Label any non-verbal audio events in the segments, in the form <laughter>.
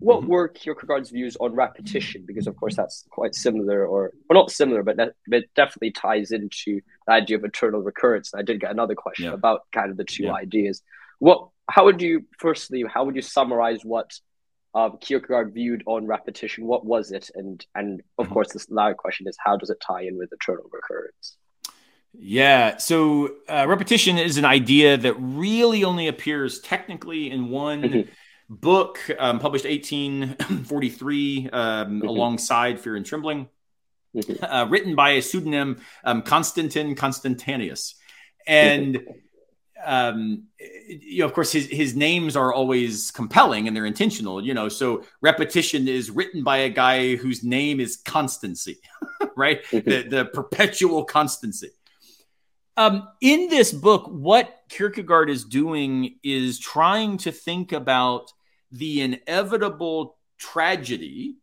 what mm-hmm. were Kierkegaard's views on repetition? Because of course that's quite similar, or well, not similar, but that it definitely ties into the idea of eternal recurrence. And I did get another question yeah. about kind of the two yeah. ideas. What? How would you firstly? How would you summarize what um, Kierkegaard viewed on repetition? What was it? And and of mm-hmm. course, this loud question is how does it tie in with eternal recurrence? Yeah. So uh, repetition is an idea that really only appears technically in one mm-hmm. Book um, published 1843 um, mm-hmm. alongside Fear and Trembling, mm-hmm. uh, written by a pseudonym um, Constantine Constantius. And um, you know, of course, his his names are always compelling and they're intentional. You know, so repetition is written by a guy whose name is constancy, <laughs> right? Mm-hmm. the the perpetual constancy. Um, in this book, what Kierkegaard is doing is trying to think about the inevitable tragedy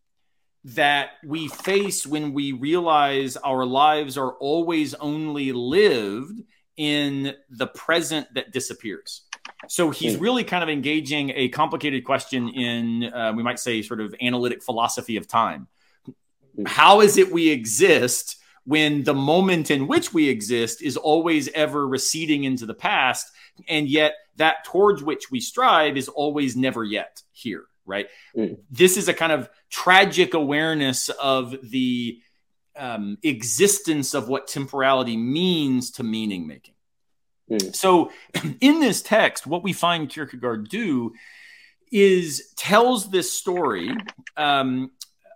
that we face when we realize our lives are always only lived in the present that disappears. So he's hmm. really kind of engaging a complicated question in, uh, we might say, sort of analytic philosophy of time. Hmm. How is it we exist when the moment in which we exist is always ever receding into the past and yet that towards which we strive is always never yet here right mm. this is a kind of tragic awareness of the um, existence of what temporality means to meaning making mm. so <clears throat> in this text what we find kierkegaard do is tells this story um,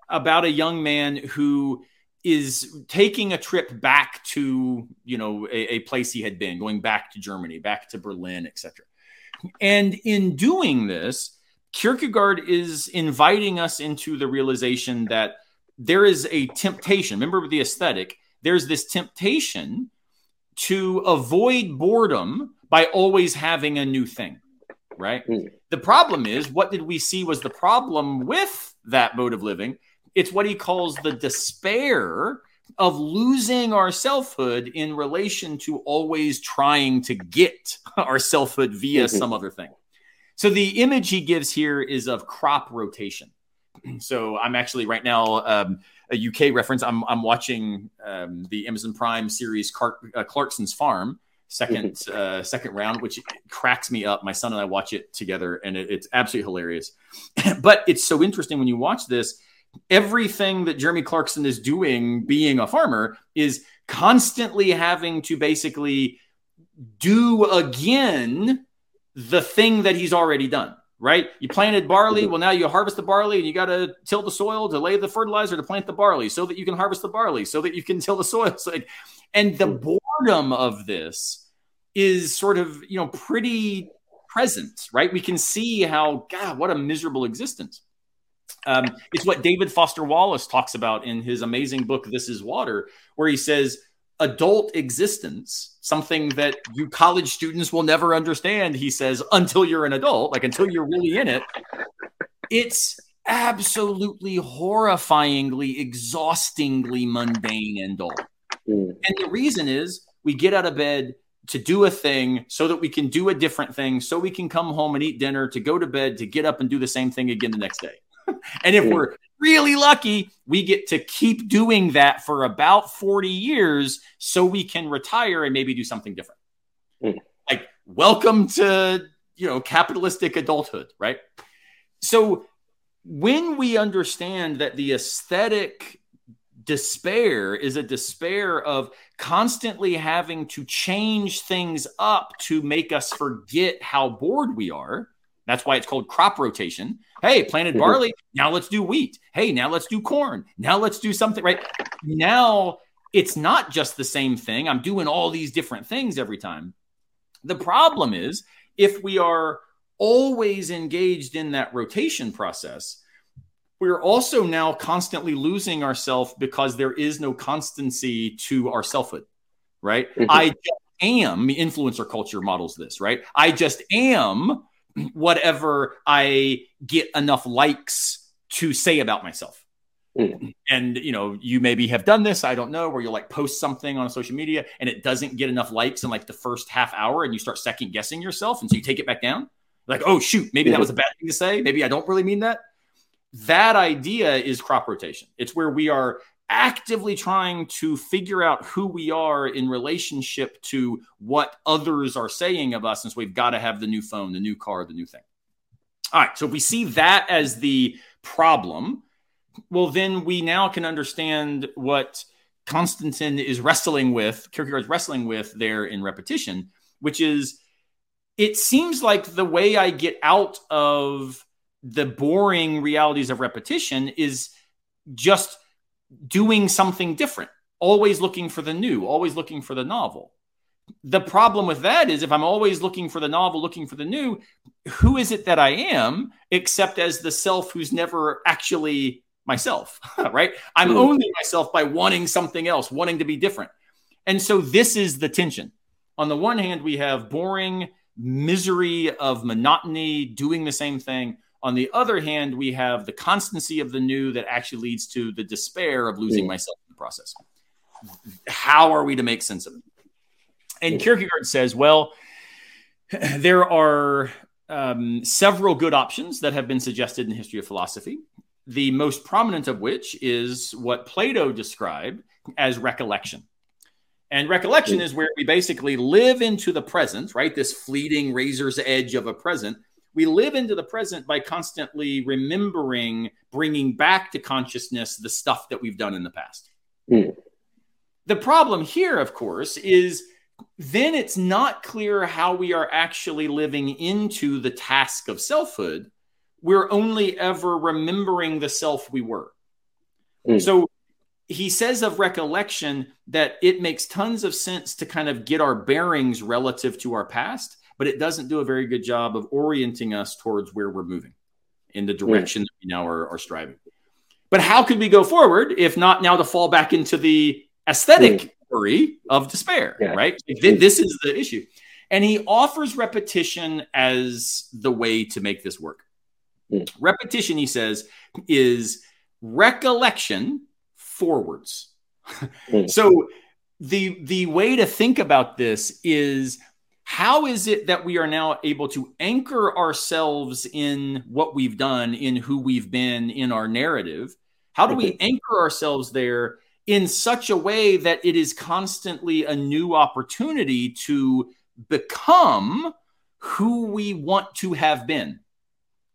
about a young man who is taking a trip back to you know a, a, place he had been going back to germany back to berlin etc and in doing this kierkegaard is inviting us into the realization that there is a temptation. Remember the aesthetic there's this temptation to avoid boredom by always having a new thing right? Mm. the problem is what did we see was the problem with that mode of living it's what he calls the despair of losing our selfhood in relation to always trying to get <laughs> our selfhood via mm-hmm. some other thing. So the image he gives here is of crop rotation. <clears throat> So I'm actually right now um, a UK reference. I'm I'm watching um, the Amazon Prime series Clark, uh, Clarkson's Farm 2nd mm-hmm. uh, second round, which cracks me up. My son and I watch it together, and it, it's absolutely hilarious. <clears throat> but it's so interesting when you watch this everything that Jeremy Clarkson is doing being a farmer is constantly having to basically do again the thing that he's already done right? You planted barley. Mm-hmm. well now you harvest the barley and you got to till the soil to lay the fertilizer to plant the barley so that you can harvest the barley so that you can <laughs> till the soil. So like, and the mm-hmm. boredom of this is sort of you know pretty present right? We can see how god what a miserable existence um, it's what David Foster Wallace talks about in his amazing book, This is Water, where he says, adult existence, something that you college students will never understand, he says, until you're an adult, like until you're really in it, it's absolutely horrifyingly, exhaustingly mundane and dull. Mm. And the reason is we get out of bed to do a thing so that we can do a different thing, so we can come home and eat dinner, to go to bed, to get up and do the same thing again the next day <laughs> and if we're really lucky, we get to keep doing that for about 40 years so we can retire and maybe do something different. Mm. Like, welcome to, you know, capitalistic adulthood, right? So, when we understand that the aesthetic despair is a despair of constantly having to change things up to make us forget how bored we are, that's why it's called crop rotation. Hey, planted barley. Now let's do wheat. Hey, now let's do corn. Now let's do something, right? Now it's not just the same thing. I'm doing all these different things every time. The problem is if we are always engaged in that rotation process, we're also now constantly losing ourselves because there is no constancy to our selfhood, right? Mm-hmm. I am, the influencer culture models this, right? I just am whatever I get enough likes to say about myself. Mm. And you know, you maybe have done this, I don't know, where you'll like post something on social media and it doesn't get enough likes in like the first half hour and you start second guessing yourself and so you take it back down. Like, oh shoot, maybe that was a bad thing to say. Maybe I don't really mean that. that idea is crop rotation. It's where we are actively trying to figure out who we are in relationship to what others are saying of us. And so we've got to have the new phone, the new car, the new thing. All right. So if we see that as the problem, well, then we now can understand what Konstantin is wrestling with, Kierkegaard's wrestling with there in repetition, which is it seems like the way I get out of the boring realities of repetition is just doing something different, always looking for the new, always looking for the novel. The problem with that is if I'm always looking for the novel, looking for the new, who is it that I am except as the self who's never actually myself, <laughs> right? I'm mm. only myself by wanting something else, wanting to be different. And so this is the tension. On the one hand, we have boring misery of monotony, doing the same thing. On the other hand, we have the constancy of the new that actually leads to the despair of losing mm. myself in the process. How are we to make sense of it? And Kierkegaard says, well, there are um, several good options that have been suggested in the history of philosophy. The most prominent of which is what Plato described as recollection. And recollection is where we basically live into the present, right? This fleeting razor's edge of a present we live into the present by constantly remembering, bringing back to consciousness the stuff that we've done in the past. Mm. The problem here, of course, is then it's not clear how we are actually living into the task of selfhood. We're only ever remembering the self we were. Mm. So he says of recollection that it makes tons of sense to kind of get our bearings relative to our past but it doesn't do a very good job of orienting us towards where we're moving in the direction mm. that we now are, are, striving. But how could we go forward if not now to fall back into the aesthetic worry of despair, yeah. right? This is the issue. And he offers repetition as the way to make this work. Hmm. Repetition, he says, is recollection forwards. <laughs> So the the way to think about this is how is it that we are now able to anchor ourselves in what we've done, in who we've been, in our narrative? How do we anchor ourselves there in such a way that it is constantly a new opportunity to become who we want to have been?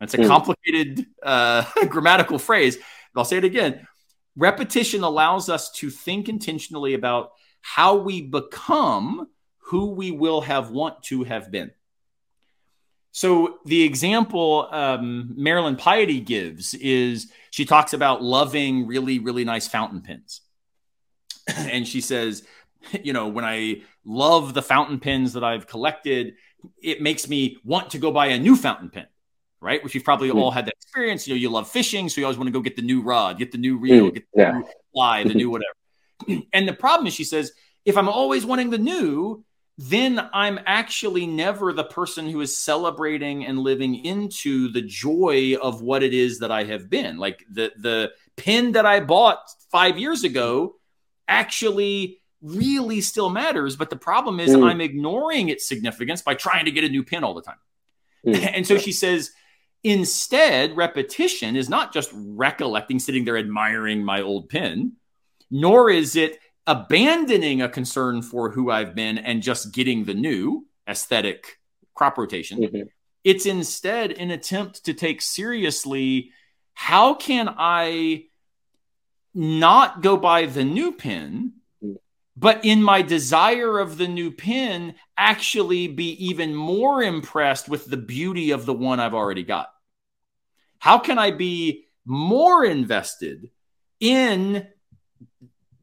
That's a hmm. complicated uh, <laughs> grammatical phrase, but I'll say it again. Repetition allows us to think intentionally about how we become who we will have want to have been. So the example um, Marilyn Piety gives is she talks about loving really, really nice fountain pens. <clears throat> and she says, <laughs> you know, when I love the fountain pens that I've collected, it makes me want to go buy a new fountain pen, right? Which you've probably mm. all had that experience. You know, you love fishing, so you always want to go get the new rod, get the new reel, mm. get the yeah. new fly, the new <laughs> whatever. <clears throat> and the problem is, she says, if I'm always wanting the new, then I'm actually never the person who is celebrating and living into the joy of what it is that I have been. Like the the pin that I bought 5 years ago actually really still matters, but the problem is mm. I'm ignoring its significance by trying to get a new pin all the time. Mm. <laughs> And so she says instead repetition is not just recollecting sitting there admiring my old pin, nor is it abandoning a concern for who I've been and just getting the new aesthetic crop rotation. Mm-hmm. It's instead an attempt to take seriously how can I not go by the new pin, but in my desire of the new pin, actually be even more impressed with the beauty of the one I've already got? How can I be more invested in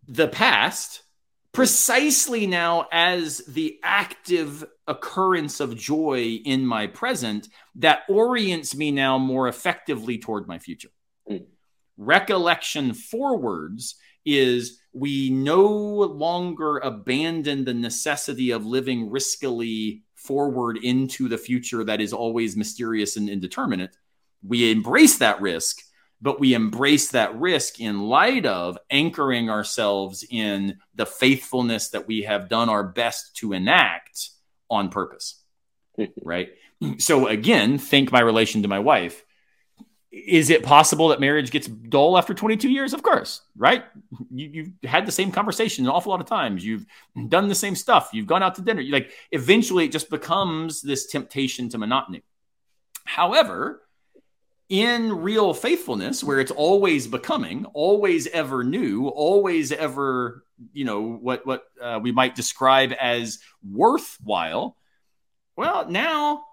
the past precisely now as the active occurrence of joy in my present that orients me now more effectively toward my future. Mm. Recollection forwards is we no longer abandon the necessity of living riskily forward into the future that is always mysterious and indeterminate. We embrace that risk but we embrace that risk in light of anchoring ourselves in the faithfulness that we have done our best to enact on purpose. <laughs> right. So, again, think my relation to my wife. is it possible that marriage gets dull after 22 years? Of course, right? You, have had the same conversation an awful lot of times. You've done the same stuff. You've gone out to dinner. You like eventually it just becomes this temptation to monotony. However, in real faithfulness, where it's always becoming, always ever new, always ever, you know, what what uh, we might describe as worthwhile. Well, now,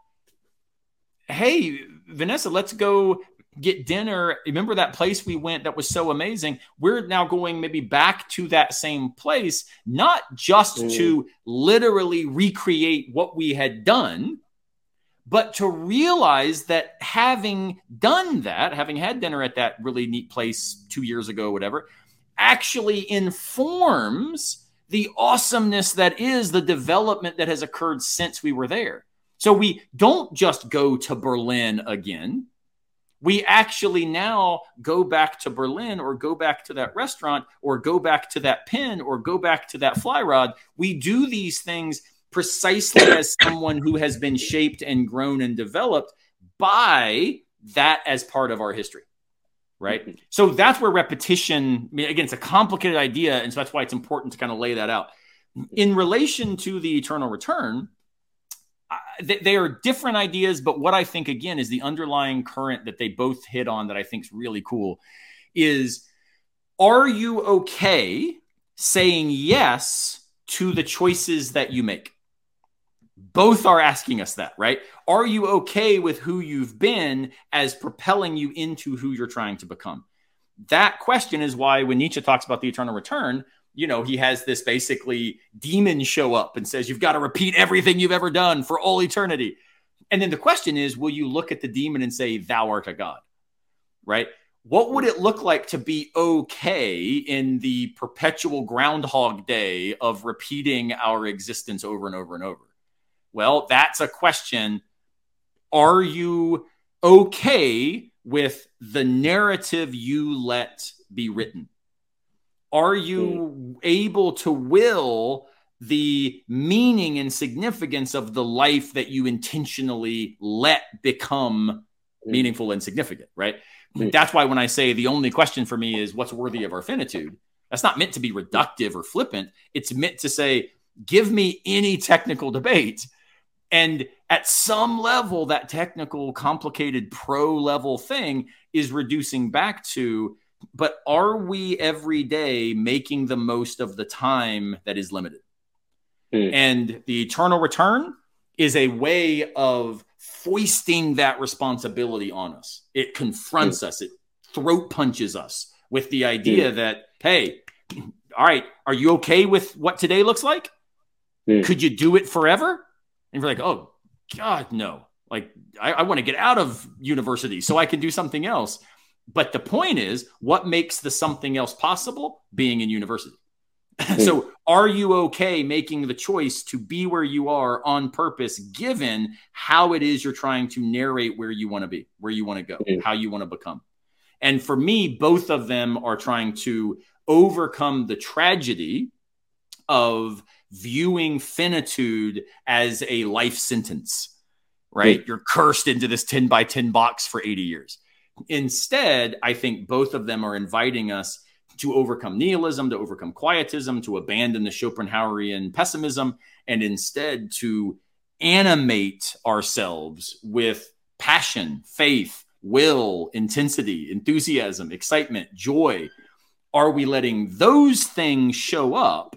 hey, Vanessa, let's go get dinner. Remember that place we went that was so amazing? We're now going maybe back to that same place, not just mm. to literally recreate what we had done, but to realize that having done that, having had dinner at that really neat place two years ago, whatever, actually informs the awesomeness that is the development that has occurred since we were there. So we don't just go to Berlin again we actually now go back to Berlin or go back to that restaurant or go back to that pin or go back to that fly rod. We do these things precisely as someone who has been shaped and grown and developed by that as part of our history. Right. Mm-hmm. So that's where repetition, I mean, again, it's a complicated idea. And so that's why it's important to kind of lay that out. In relation to the eternal return, they, they, are different ideas, but what I think again is the underlying current that they both hit on that I think is really cool is are you okay saying yes to the choices that you make? Both are asking us that, right? Are you okay with who you've been as propelling you into who you're trying to become? That question is why when Nietzsche talks about the eternal return, you know, he has this basically demon show up and says, You've got to repeat everything you've ever done for all eternity. And then the question is, will you look at the demon and say, Thou art a God? Right? What would it look like to be okay in the perpetual groundhog day of repeating our existence over and over and over? Well, that's a question. Are you okay with the narrative you let be written? Are you hmm. able to will the meaning and significance of the life that you intentionally let become hmm. meaningful and significant, right? Hmm. That's why when I say the only question for me is what's worthy of our finitude, that's not meant to be reductive or flippant. It's meant to say, give me any technical debate. And at some level, that technical, complicated, pro level thing is reducing back to but are we every day making the most of the time that is limited? Mm. And the eternal return is a way of foisting that responsibility on us. It confronts mm. us, it throat punches us with the idea mm. that, hey, all right, are you okay with what today looks like? Hmm. Could you do it forever? And you're like, oh, God, no. Like, I, I want to get out of university so I can do something else. But the point is, what makes the something else possible? Being in university. <laughs> so, are you okay making the choice to be where you are on purpose, given how it is you're trying to narrate where you want to be, where you want to go, how you want to become? And for me, both of them are trying to overcome the tragedy of viewing finitude as a life sentence, right? You're cursed into this 10 by 10 box for 80 years. Instead, I think both of them are inviting us to overcome nihilism, to overcome quietism, to abandon the Schopenhauerian pessimism, and instead to animate ourselves with passion, faith, will, intensity, enthusiasm, excitement, joy. Are we letting those things show up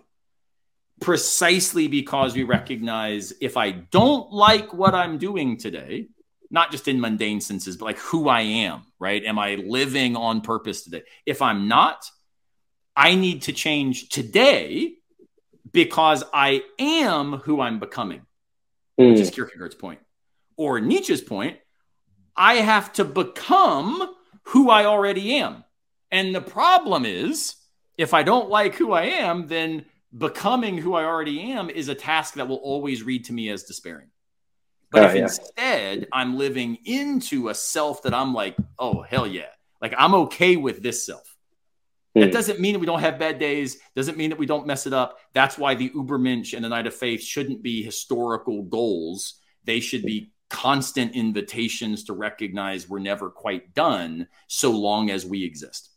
precisely because we recognize if I don't like what I'm doing today, not just in mundane senses, but like who I am, right? Am I living on purpose today? If I'm not, I need to change today because I am who I'm becoming, mm. which is Kierkegaard's point. Or Nietzsche's point, I have to become who I already am. And the problem is, if I don't like who I am, then becoming who I already am is a task that will always read to me as despairing. But uh, if yeah. instead I'm living into a self that I'm like, oh, hell yeah. Like I'm okay with this self. Mm. That doesn't mean that we don't have bad days. Doesn't mean that we don't mess it up. That's why the Ubermensch and the Knight of Faith shouldn't be historical goals. They should be constant invitations to recognize we're never quite done so long as we exist.